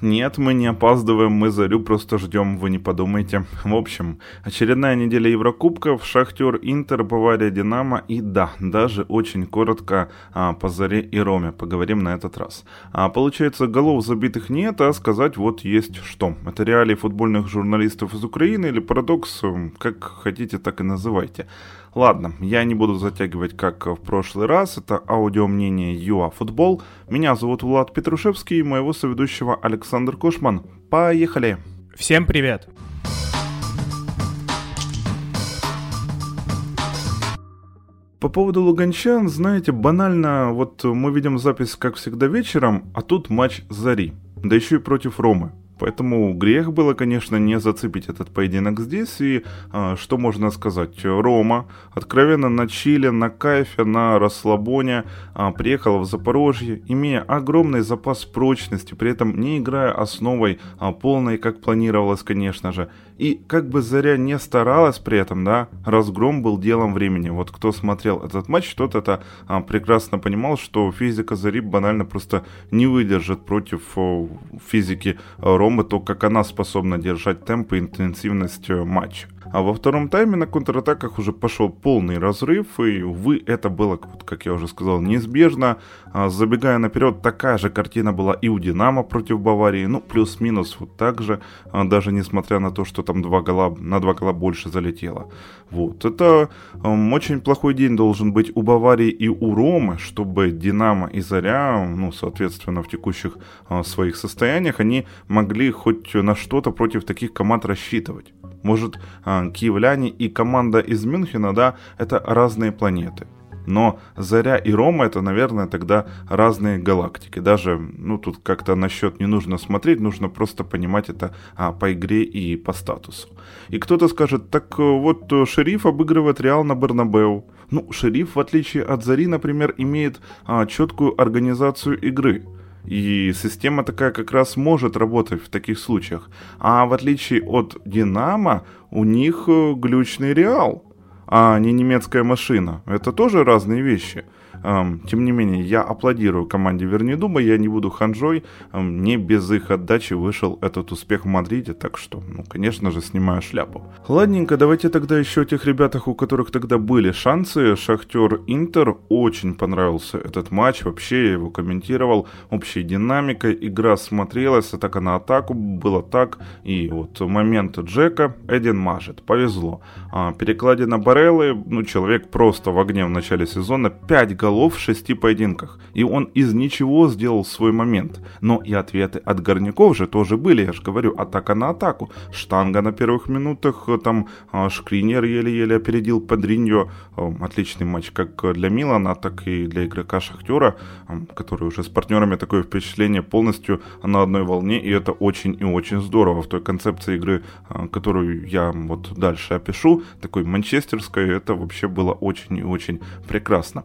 Нет, мы не опаздываем, мы Зарю просто ждем, вы не подумайте. В общем, очередная неделя Еврокубков, Шахтер, Интер, Бавария, Динамо и да, даже очень коротко а, по Заре и Роме поговорим на этот раз. А, получается, голов забитых нет, а сказать вот есть что. Это реалии футбольных журналистов из Украины или парадокс, как хотите, так и называйте. Ладно, я не буду затягивать, как в прошлый раз. Это аудио мнение ЮА Футбол. Меня зовут Влад Петрушевский и моего соведущего Александр Кошман. Поехали! Всем привет! По поводу луганчан, знаете, банально, вот мы видим запись, как всегда, вечером, а тут матч Зари, да еще и против Ромы. Поэтому грех было, конечно, не зацепить этот поединок здесь. И а, что можно сказать? Рома откровенно на чиле, на кайфе, на расслабоне а, приехала в Запорожье, имея огромный запас прочности, при этом не играя основой а, полной, как планировалось, конечно же. И как бы Заря не старалась при этом, да, разгром был делом времени. Вот кто смотрел этот матч, тот это а, прекрасно понимал, что физика Зари банально просто не выдержит против о, физики Ромы, то, как она способна держать темп и интенсивность э, матча. А во втором тайме на контратаках уже пошел полный разрыв, и, увы, это было, как я уже сказал, неизбежно. А, забегая наперед, такая же картина была и у Динамо против Баварии, ну, плюс-минус вот так же, а, даже несмотря на то, что там два гола, на два гола больше залетело. Вот, это очень плохой день должен быть у Баварии и у Ромы, чтобы Динамо и Заря, ну, соответственно, в текущих uh, своих состояниях, они могли хоть на что-то против таких команд рассчитывать. Может, а, киевляне и команда из Мюнхена, да, это разные планеты. Но Заря и Рома это, наверное, тогда разные галактики. Даже, ну, тут как-то насчет не нужно смотреть, нужно просто понимать это а, по игре и по статусу. И кто-то скажет, так э, вот э, шериф обыгрывает Реал на Бернабеу. Ну, шериф, в отличие от Зари, например, имеет а, четкую организацию игры. И система такая как раз может работать в таких случаях. А в отличие от Динамо, у них э, глючный реал, а не немецкая машина. Это тоже разные вещи. Тем не менее, я аплодирую команде Вернедума, я не буду ханжой, не без их отдачи вышел этот успех в Мадриде, так что, ну, конечно же, снимаю шляпу. Ладненько, давайте тогда еще о тех ребятах, у которых тогда были шансы. Шахтер Интер, очень понравился этот матч, вообще я его комментировал, общей динамикой, игра смотрелась, атака на атаку, было так, и вот момент Джека Эдин мажет, повезло. А, перекладина Бареллы, ну, человек просто в огне в начале сезона, 5 голов голов в шести поединках, и он из ничего сделал свой момент. Но и ответы от горняков же тоже были, я же говорю, атака на атаку. Штанга на первых минутах, там а, Шкринер еле-еле опередил Падриньо. Отличный матч как для Милана, так и для игрока Шахтера, который уже с партнерами такое впечатление полностью на одной волне, и это очень и очень здорово в той концепции игры, а, которую я вот дальше опишу, такой манчестерской, это вообще было очень и очень прекрасно.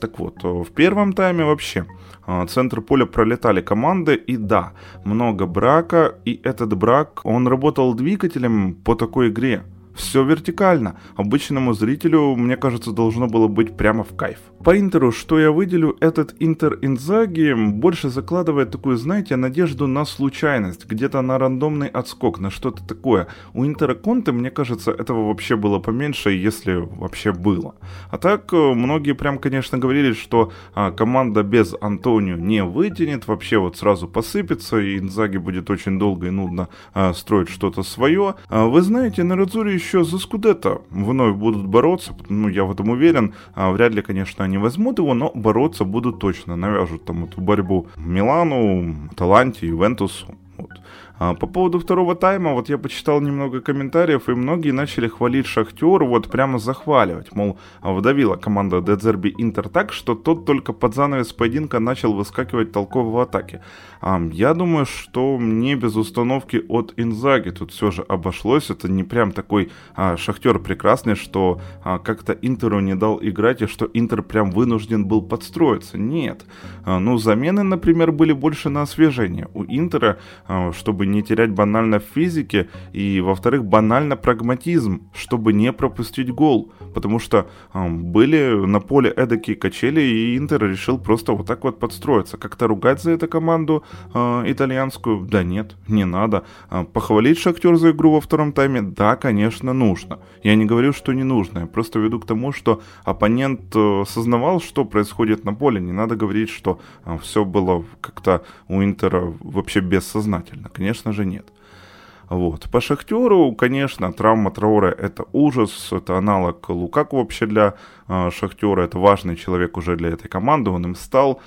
Так вот, в первом тайме вообще а, центр поля пролетали команды, и да, много брака, и этот брак, он работал двигателем по такой игре. Все вертикально. Обычному зрителю, мне кажется, должно было быть прямо в кайф. По Интеру, что я выделю, этот Интер Инзаги больше закладывает такую, знаете, надежду на случайность, где-то на рандомный отскок, на что-то такое. У Интера Конте, мне кажется, этого вообще было поменьше, если вообще было. А так, э, многие прям, конечно, говорили, что а, команда без Антонио не вытянет, вообще вот сразу посыпется, и Инзаги будет очень долго и нудно а, строить что-то свое. А, вы знаете, на Радзуре еще за Скудетто вновь будут бороться, ну, я в этом уверен. А, вряд ли, конечно, они возьмут его, но бороться будут точно. Навяжут там эту борьбу Милану, Таланте, Ювентусу. Вот. А, по поводу второго тайма, вот я почитал немного комментариев, и многие начали хвалить Шахтер, вот прямо захваливать. Мол, вдавила команда Дедзерби Интер так, что тот только под занавес поединка начал выскакивать толково в атаке. А, я думаю, что не без установки от Инзаги тут все же обошлось. Это не прям такой а, Шахтер прекрасный, что а, как-то Интеру не дал играть, и что Интер прям вынужден был подстроиться. Нет. А, ну, замены, например, были больше на освежение. У Интера, а, чтобы не терять банально в физике, и, во-вторых, банально прагматизм, чтобы не пропустить гол. Потому что э, были на поле эдакие качели, и Интер решил просто вот так вот подстроиться. Как-то ругать за эту команду э, итальянскую? Да нет, не надо. Э, похвалить Шахтер за игру во втором тайме? Да, конечно, нужно. Я не говорю, что не нужно. Я просто веду к тому, что оппонент э, осознавал, что происходит на поле. Не надо говорить, что э, все было как-то у Интера вообще бессознательно. Конечно же нет. Вот. По Шахтеру, конечно, травма Траура это ужас, это аналог Лукаку вообще для э, Шахтера, это важный человек уже для этой команды, он им стал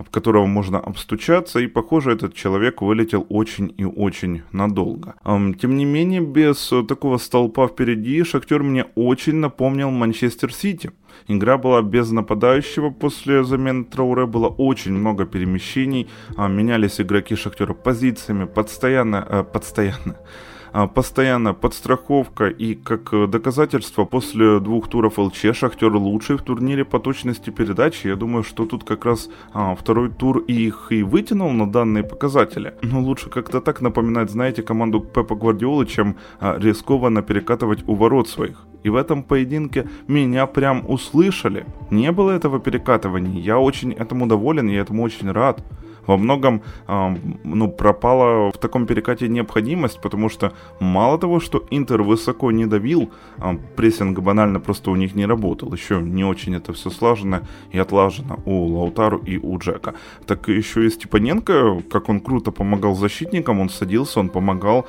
об которого можно обстучаться, и, похоже, этот человек вылетел очень и очень надолго. Тем не менее, без такого столпа впереди Шахтер мне очень напомнил Манчестер Сити. Игра была без нападающего после замены Трауре, было очень много перемещений, а, менялись игроки Шахтера позициями, постоянно, э, постоянно, а, постоянно подстраховка и как доказательство после двух туров ЛЧ Шахтер лучший в турнире по точности передачи. Я думаю, что тут как раз а, второй тур их и вытянул на данные показатели. Но лучше как-то так напоминать, знаете, команду Пепа Гвардиолы, чем а, рискованно перекатывать у ворот своих. И в этом поединке меня прям услышали. Не было этого перекатывания. Я очень этому доволен, я этому очень рад во многом ну, пропала в таком перекате необходимость, потому что мало того, что Интер высоко не давил, прессинг банально просто у них не работал. Еще не очень это все слажено и отлажено у Лаутару и у Джека. Так еще и Степаненко, как он круто помогал защитникам, он садился, он помогал,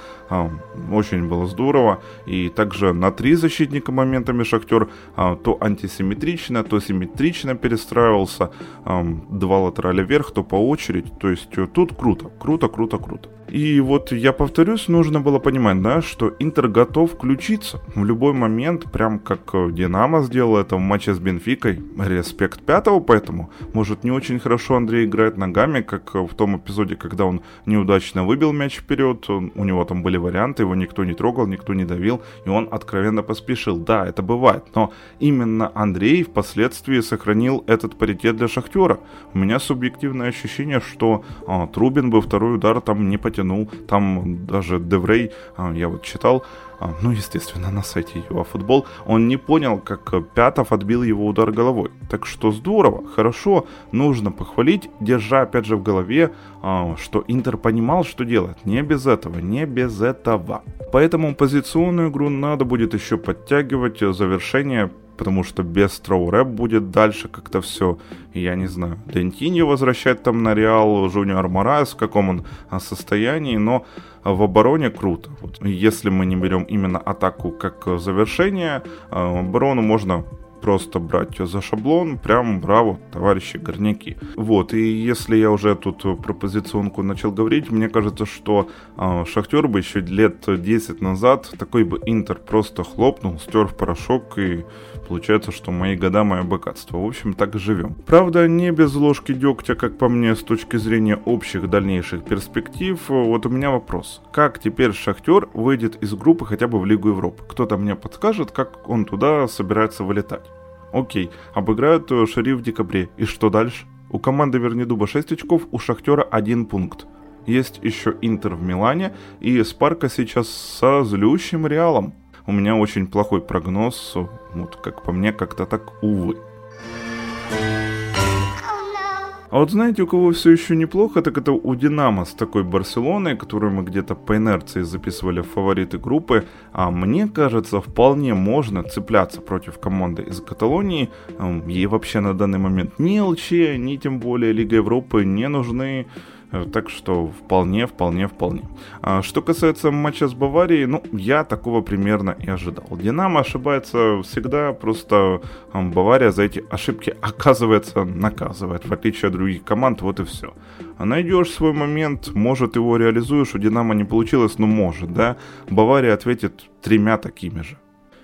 очень было здорово. И также на три защитника моментами Шахтер то антисимметрично, то симметрично перестраивался. Два латераля вверх, то по очереди то есть э, тут круто, круто, круто, круто. И вот я повторюсь, нужно было понимать, да, что Интер готов включиться в любой момент, прям как э, Динамо сделал это в матче с Бенфикой. Респект пятого, поэтому, может, не очень хорошо Андрей играет ногами, как э, в том эпизоде, когда он неудачно выбил мяч вперед, у него там были варианты, его никто не трогал, никто не давил, и он откровенно поспешил. Да, это бывает, но именно Андрей впоследствии сохранил этот паритет для Шахтера. У меня субъективное ощущение, что а, Трубин бы второй удар там не потянул тянул. Там даже Деврей, а, я вот читал, а, ну, естественно, на сайте ЮАФутбол, он не понял, как Пятов отбил его удар головой. Так что здорово, хорошо, нужно похвалить, держа опять же в голове, а, что Интер понимал, что делать. Не без этого, не без этого. Поэтому позиционную игру надо будет еще подтягивать, завершение потому что без Троуре будет дальше как-то все, я не знаю, Дентиньо возвращать там на Реал, Жуниор Морас, в каком он а, состоянии, но в обороне круто. Вот. Если мы не берем именно атаку как завершение, а, оборону можно просто брать за шаблон, прям браво, товарищи горняки. Вот, и если я уже тут про позиционку начал говорить, мне кажется, что э, Шахтер бы еще лет 10 назад такой бы Интер просто хлопнул, стер в порошок и Получается, что мои года мое богатство. В общем, так и живем. Правда, не без ложки дегтя, как по мне, с точки зрения общих дальнейших перспектив. Вот у меня вопрос. Как теперь Шахтер выйдет из группы хотя бы в Лигу Европы? Кто-то мне подскажет, как он туда собирается вылетать? Окей, обыграют э, Шериф в декабре. И что дальше? У команды Вернидуба 6 очков, у Шахтера 1 пункт. Есть еще Интер в Милане и Спарка сейчас со злющим Реалом у меня очень плохой прогноз, вот как по мне, как-то так, увы. А вот знаете, у кого все еще неплохо, так это у Динамо с такой Барселоной, которую мы где-то по инерции записывали в фавориты группы. А мне кажется, вполне можно цепляться против команды из Каталонии. Ей вообще на данный момент ни ЛЧ, ни тем более Лига Европы не нужны. Э, так что вполне, вполне, вполне. А что касается матча с Баварией, ну, я такого примерно и ожидал. Динамо ошибается всегда, просто Бавария за эти ошибки, оказывается, наказывает, в отличие от других команд, вот и все. А найдешь свой момент, может его реализуешь, у Динамо не получилось, но может, да? Бавария ответит тремя такими же.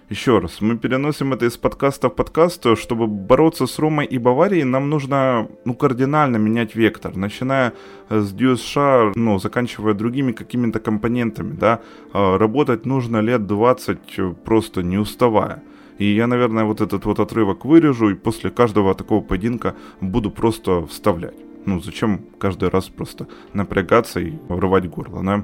Еще раз, мы переносим это из подкаста в подкаст. Чтобы бороться с Ромой и Баварией, нам нужно ну, кардинально менять вектор. Начиная с DSH, ну, заканчивая другими какими-то компонентами, да, а, работать нужно лет 20 просто не уставая. И я, наверное, вот этот вот отрывок вырежу и после каждого такого поединка буду просто вставлять. Ну, зачем каждый раз просто напрягаться и врывать горло, да?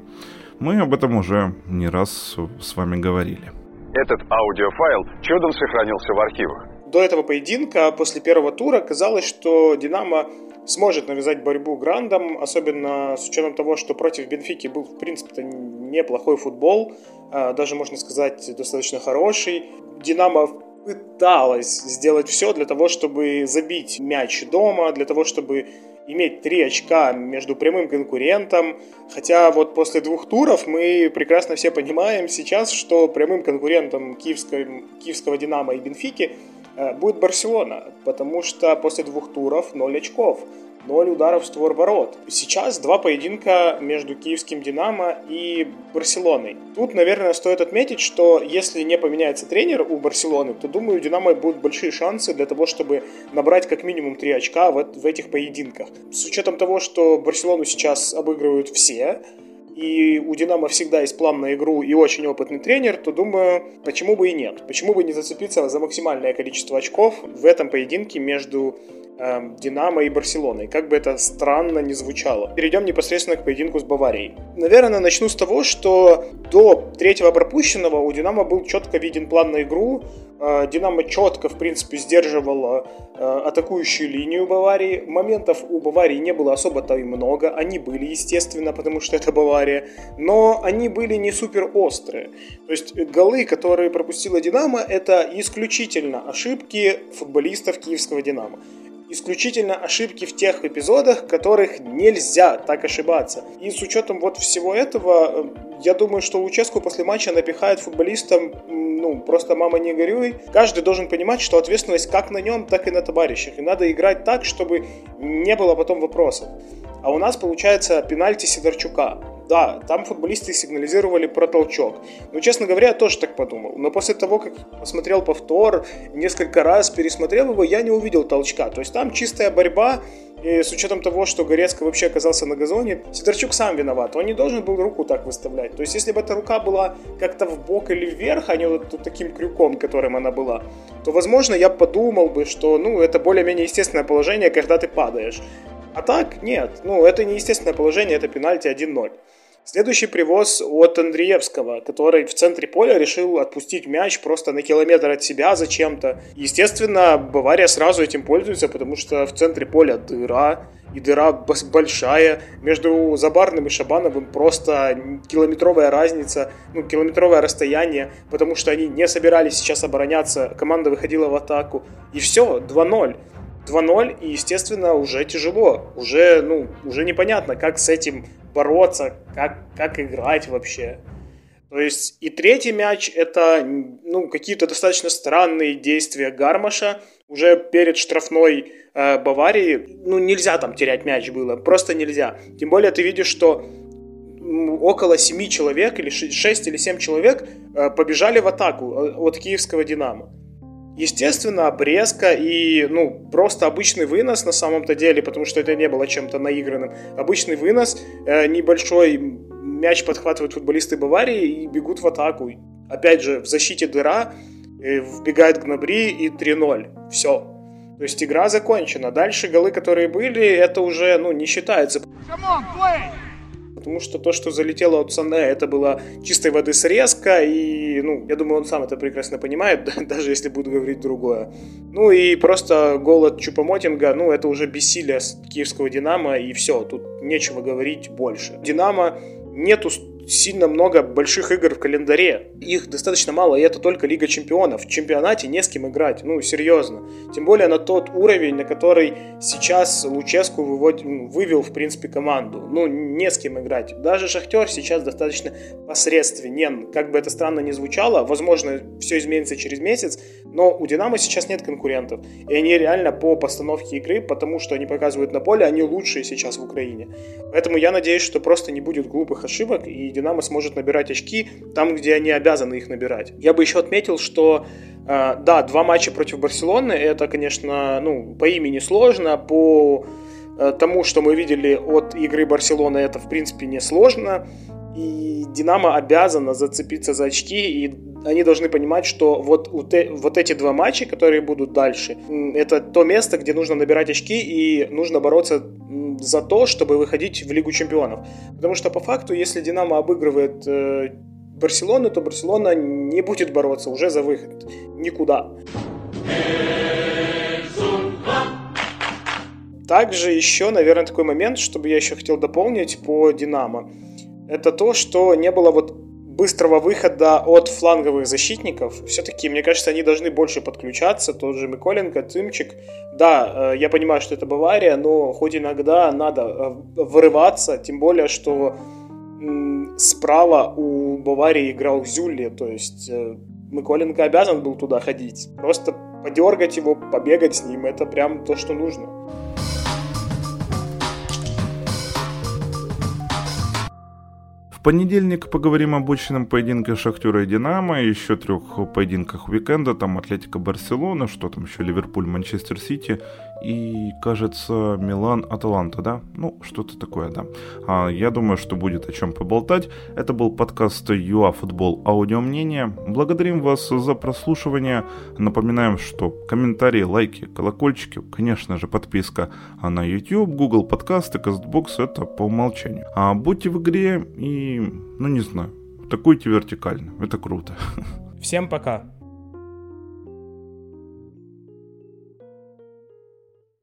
Мы об этом уже не раз с вами говорили. Этот аудиофайл чудом сохранился в архивах. До этого поединка, после первого тура, казалось, что «Динамо» сможет навязать борьбу Грандам, особенно с учетом того, что против Бенфики был, в принципе-то, неплохой футбол, а, даже, можно сказать, достаточно хороший. «Динамо» пыталась сделать все для того, чтобы забить мяч дома, для того, чтобы иметь три очка между прямым конкурентом. Хотя вот после двух туров мы прекрасно все понимаем сейчас, что прямым конкурентом киевского, киевского «Динамо» и «Бенфики» э, будет Барселона, потому что после двух туров 0 очков. 0 ударов в створ ворот. Сейчас два поединка между киевским «Динамо» и Барселоной. Тут, наверное, стоит отметить, что если не поменяется тренер у Барселоны, то, думаю, у «Динамо» будут большие шансы для того, чтобы набрать как минимум 3 очка в, в этих поединках. С учетом того, что Барселону сейчас обыгрывают все, и у «Динамо» всегда есть план на игру и очень опытный тренер, то думаю, почему бы и нет. Почему бы не зацепиться за максимальное количество очков в этом поединке между Динамо и Барселоной, как бы это странно не звучало. Перейдем непосредственно к поединку с Баварией. Наверное, начну с того, что до третьего пропущенного у Динамо был четко виден план на игру. Э, Динамо четко, в принципе, сдерживало э, атакующую линию Баварии. Моментов у Баварии не было особо-то и много. Они были, естественно, потому что это Бавария. Но они были не супер острые. То есть голы, которые пропустила Динамо, это исключительно ошибки футболистов киевского Динамо исключительно ошибки в тех эпизодах, которых нельзя так ошибаться. И с учетом вот всего этого, э, я думаю, что Луческу после матча напихает футболистам, ну, просто мама не горюй. Каждый должен понимать, что ответственность как на нем, так и на товарищах. И надо играть так, чтобы не было потом вопросов. А у нас получается пенальти Сидорчука. Да, там футболисты сигнализировали про толчок. Но, честно говоря, я тоже так подумал. Но после того, как посмотрел повтор, несколько раз пересмотрел его, я не увидел толчка. То есть там чистая борьба, и с учетом того, что Горецко вообще оказался на газоне, Сидорчук сам виноват. Он не должен был руку так выставлять. То есть, если бы эта рука была как-то в бок или вверх, а не вот таким крюком, которым она была, то, возможно, я подумал бы, что, ну, это более-менее естественное положение, когда ты падаешь. А так, нет. Ну, это не естественное положение, это пенальти 1-0. Следующий привоз от Андреевского, который в центре поля решил отпустить мяч просто на километр от себя зачем-то. Естественно, Бавария сразу этим пользуется, потому что в центре поля дыра, и дыра большая. Между Забарным и Шабановым просто километровая разница, ну, километровое расстояние, потому что они не собирались сейчас обороняться, команда выходила в атаку. И все, 2-0. 2-0, и, естественно, уже тяжело. Уже, ну, уже непонятно, как с этим бороться, как, как играть вообще. То есть и третий мяч это ну, какие-то достаточно странные действия Гармаша уже перед штрафной э, Баварии. Ну, нельзя там терять мяч было, просто нельзя. Тем более ты видишь, что около 7 человек, или 6 или 7 человек э, побежали в атаку э, от киевского «Динамо». Естественно, обрезка и, ну, просто обычный вынос на самом-то деле, потому что это не было чем-то наигранным. Обычный вынос, э, небольшой мяч подхватывают футболисты Баварии и бегут в атаку. Опять же, в защите дыра, э, вбегает Гнабри и 3-0. Все. То есть игра закончена. Дальше голы, которые были, это уже, ну, не считается. On, play! Потому что то, что залетело от Сане, это была чистой воды срезка, и, ну, я думаю, он сам это прекрасно понимает, даже если буду говорить другое. Ну и просто гол от Чупомотинга, ну, это уже бессилие киевского Динамо, и все, тут нечего говорить больше. Динамо нету сильно много больших игр в календаре. Их достаточно мало, и это только Лига Чемпионов. В чемпионате не с кем играть, ну, серьезно. Тем более на тот уровень, на который сейчас Луческу вывод... Вывел, в принципе, команду. Ну, не с кем играть. Даже Шахтер сейчас достаточно посредственен. Как бы это странно ни звучало, возможно, все изменится через месяц, но у Динамо сейчас нет конкурентов. И они реально по постановке игры, потому что они показывают на поле, они лучшие сейчас в Украине. Поэтому я надеюсь, что просто не будет глупых ошибок, и Динамо сможет набирать очки там, где они обязаны их набирать. Я бы еще отметил, что э, да, два матча против Барселоны, это, конечно, ну, по имени сложно, по э, тому, что мы видели от игры Барселоны, это, в принципе, не сложно. И Динамо обязана зацепиться за очки, и они должны понимать, что вот, вот эти два матча, которые будут дальше, это то место, где нужно набирать очки, и нужно бороться за то, чтобы выходить в Лигу чемпионов. Потому что по факту, если Динамо обыгрывает э, Барселону, то Барселона не будет бороться уже за выход. Никуда. Также еще, наверное, такой момент, чтобы я еще хотел дополнить по Динамо. Это то, что не было вот быстрого выхода от фланговых защитников. Все-таки, мне кажется, они должны больше подключаться. Тот же Миколенко, Тымчик. Да, э, я понимаю, что это Бавария, но хоть иногда надо э, вырываться, тем более, что справа у Баварии играл Зюлли, то есть э, Миколенко обязан был туда ходить. Просто подергать его, побегать с ним, это прям то, что нужно. Понедельник поговорим об очном поединке Шахтера и Динамо, еще трех поединках уикенда, там Атлетика Барселона, что там еще Ливерпуль, Манчестер Сити и, кажется, Милан, Аталанта, да? Ну, что-то такое, да. А, я думаю, что будет о чем поболтать. Это был подкаст ЮА Футбол Аудио Мнение. Благодарим вас за прослушивание. Напоминаем, что комментарии, лайки, колокольчики, конечно же, подписка на YouTube, Google подкасты, CastBox это по умолчанию. А будьте в игре и ну не знаю, атакуйте вертикально, это круто. Всем пока.